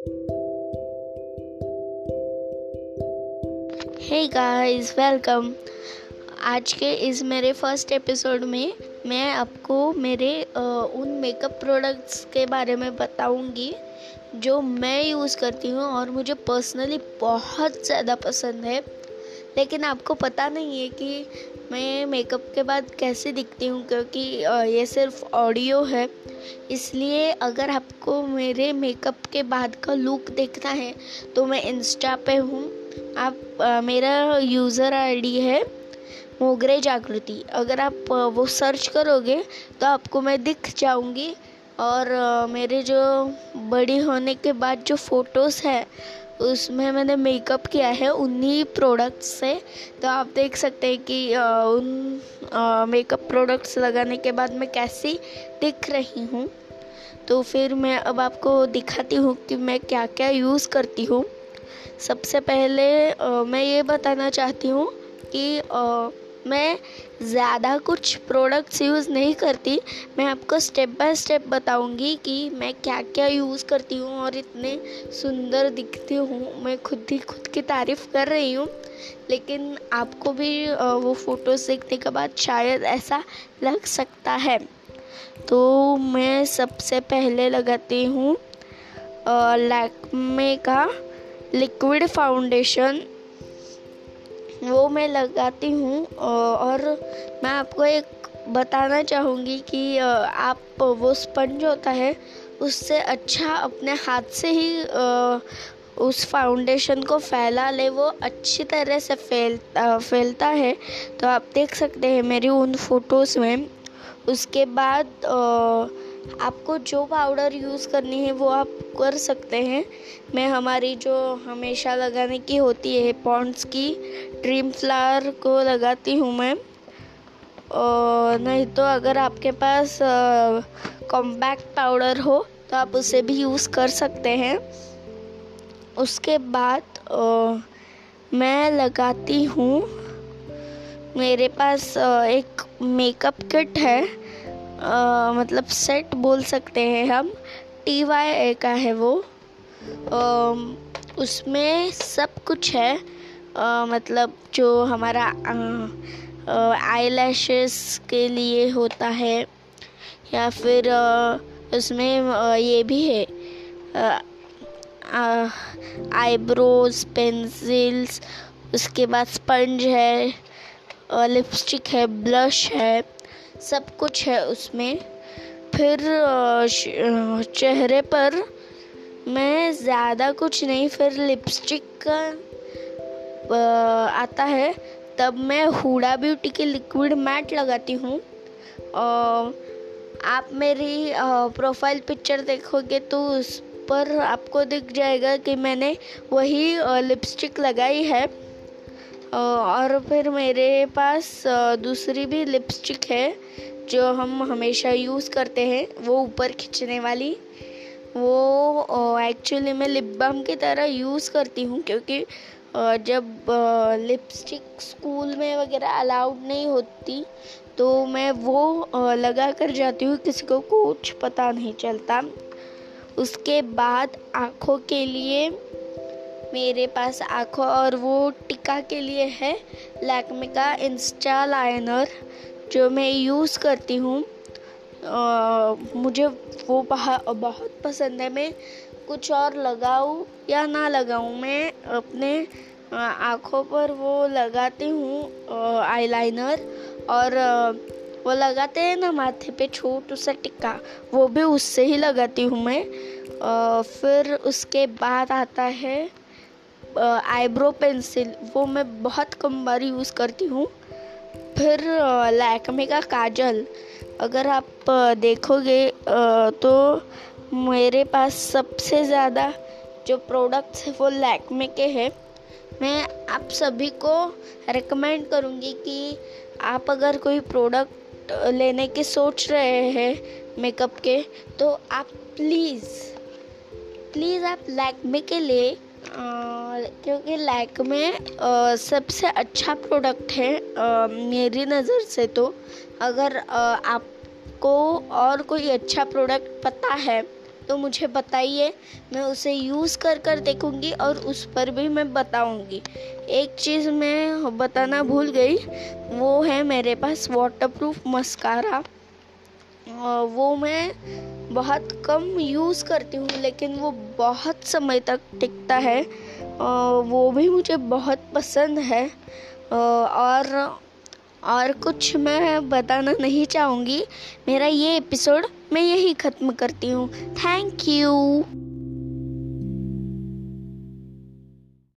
Hey guys welcome आज के इस मेरे फ़र्स्ट एपिसोड में मैं आपको मेरे उन मेकअप प्रोडक्ट्स के बारे में बताऊँगी जो मैं यूज़ करती हूँ और मुझे पर्सनली बहुत ज़्यादा पसंद है। लेकिन आपको पता नहीं है कि मैं मेकअप के बाद कैसे दिखती हूँ क्योंकि ये सिर्फ़ ऑडियो है। इसलिए अगर आपको मेरे मेकअप के बाद का लुक देखना है तो मैं इंस्टा पे हूँ। आप आ, मेरा यूज़र आईडी है मोगरे जागृति। अगर आप वो सर्च करोगे तो आपको मैं दिख जाऊँगी। और मेरे जो बड़ी होने के बाद जो फ़ोटोज़ है उसमें मैंने मेकअप किया है उन्हीं प्रोडक्ट्स से। तो आप देख सकते हैं कि उन मेकअप प्रोडक्ट्स लगाने के बाद मैं कैसी दिख रही हूँ। तो फिर मैं अब आपको दिखाती हूँ कि मैं क्या क्या यूज़ करती हूँ। सबसे पहले आ, मैं ये बताना चाहती हूँ कि आ, मैं ज़्यादा कुछ प्रोडक्ट्स यूज़ नहीं करती। मैं आपको स्टेप बाय स्टेप बताऊँगी कि मैं क्या क्या यूज़ करती हूँ और इतने सुंदर दिखती हूँ। मैं खुद ही खुद की तारीफ़ कर रही हूँ। लेकिन आपको भी वो फ़ोटोज़ देखने के बाद शायद ऐसा लग सकता है। तो मैं सबसे पहले लगाती हूँ लैक्मे का लिक्विड फाउंडेशन। वो मैं लगाती हूँ, और मैं आपको एक बताना चाहूँगी कि आप वो स्पंज होता है, उससे अच्छा अपने हाथ से ही उस फाउंडेशन को फैला ले, वो अच्छी तरह से फैल फैलता है। तो आप देख सकते हैं मेरी उन फ़ोटोज़ में। उसके बाद आपको जो पाउडर यूज़ करनी है वो आप कर सकते हैं। मैं हमारी जो हमेशा लगाने की होती है पॉन्ड्स की ड्रीम फ्लावर को लगाती हूँ मैं। और नहीं तो अगर आपके पास कॉम्पैक्ट पाउडर हो तो आप उसे भी यूज़ कर सकते हैं। उसके बाद आ, मैं लगाती हूँ मेरे पास एक मेकअप किट है। आ, मतलब सेट बोल सकते हैं हम। टी वाई ए का है वो। आ, उसमें सब कुछ है। आ, मतलब जो हमारा आई लैशेस के लिए होता है। या फिर आ, उसमें आ, ये भी है। आईब्रोज पेंसिल्स उसके बाद स्पंज है लिपस्टिक है ब्लश है। सब कुछ है उसमें। फिर चेहरे पर मैं ज़्यादा कुछ नहीं, फिर लिपस्टिक का आता है। तब मैं हुडा ब्यूटी की लिक्विड मैट लगाती हूँ। आप मेरी प्रोफ़ाइल पिक्चर देखोगे तो उस पर आपको दिख जाएगा कि मैंने वही लिपस्टिक लगाई है। और फिर मेरे पास दूसरी भी लिपस्टिक है, जो हम हमेशा यूज़ करते हैं, वो ऊपर खींचने वाली। वो एक्चुअली मैं लिप बाम की तरह यूज़ करती हूँ, क्योंकि जब लिपस्टिक स्कूल में वगैरह अलाउड नहीं होती तो मैं वो लगा कर जाती हूँ, किसी को कुछ पता नहीं चलता। उसके बाद आँखों के लिए मेरे पास आँखों और वो टिका के लिए है लैक्मे का इंस्टा लाइनर, जो मैं यूज़ करती हूँ। मुझे वो बहुत पसंद है। मैं कुछ और लगाऊँ या ना लगाऊँ, मैं अपने आँखों पर वो लगाती हूँ आईलाइनर और वो लगाते हैं ना माथे पे छोटू सा टिक्का वो भी उससे ही लगाती हूँ मैं। फिर उसके बाद आता है आईब्रो पेंसिल वो मैं बहुत कम बार यूज़ करती हूँ। फिर लैक्मे का काजल, अगर आप देखोगे तो मेरे पास सबसे ज़्यादा जो प्रोडक्ट्स है वो लैक्मे के हैं। मैं आप सभी को रिकमेंड करूँगी कि आप अगर कोई प्रोडक्ट लेने के सोच रहे हैं मेकअप के तो आप प्लीज़ प्लीज़ आप लैक्मे के लिए क्योंकि लैक में आ, सबसे अच्छा प्रोडक्ट है आ, मेरी नज़र से तो। अगर आ, आपको और कोई अच्छा प्रोडक्ट पता है तो मुझे बताइए। मैं उसे यूज़ कर कर देखूँगी और उस पर भी मैं बताऊँगी। एक चीज़ मैं बताना भूल गई वो है मेरे पास वाटरप्रूफ मस्कारा वो मैं बहुत कम यूज़ करती हूँ, लेकिन वो बहुत समय तक टिकता है। वो भी मुझे बहुत पसंद है। और और कुछ मैं बताना नहीं चाहूँगी। मेरा ये एपिसोड मैं यही ख़त्म करती हूँ। Thank you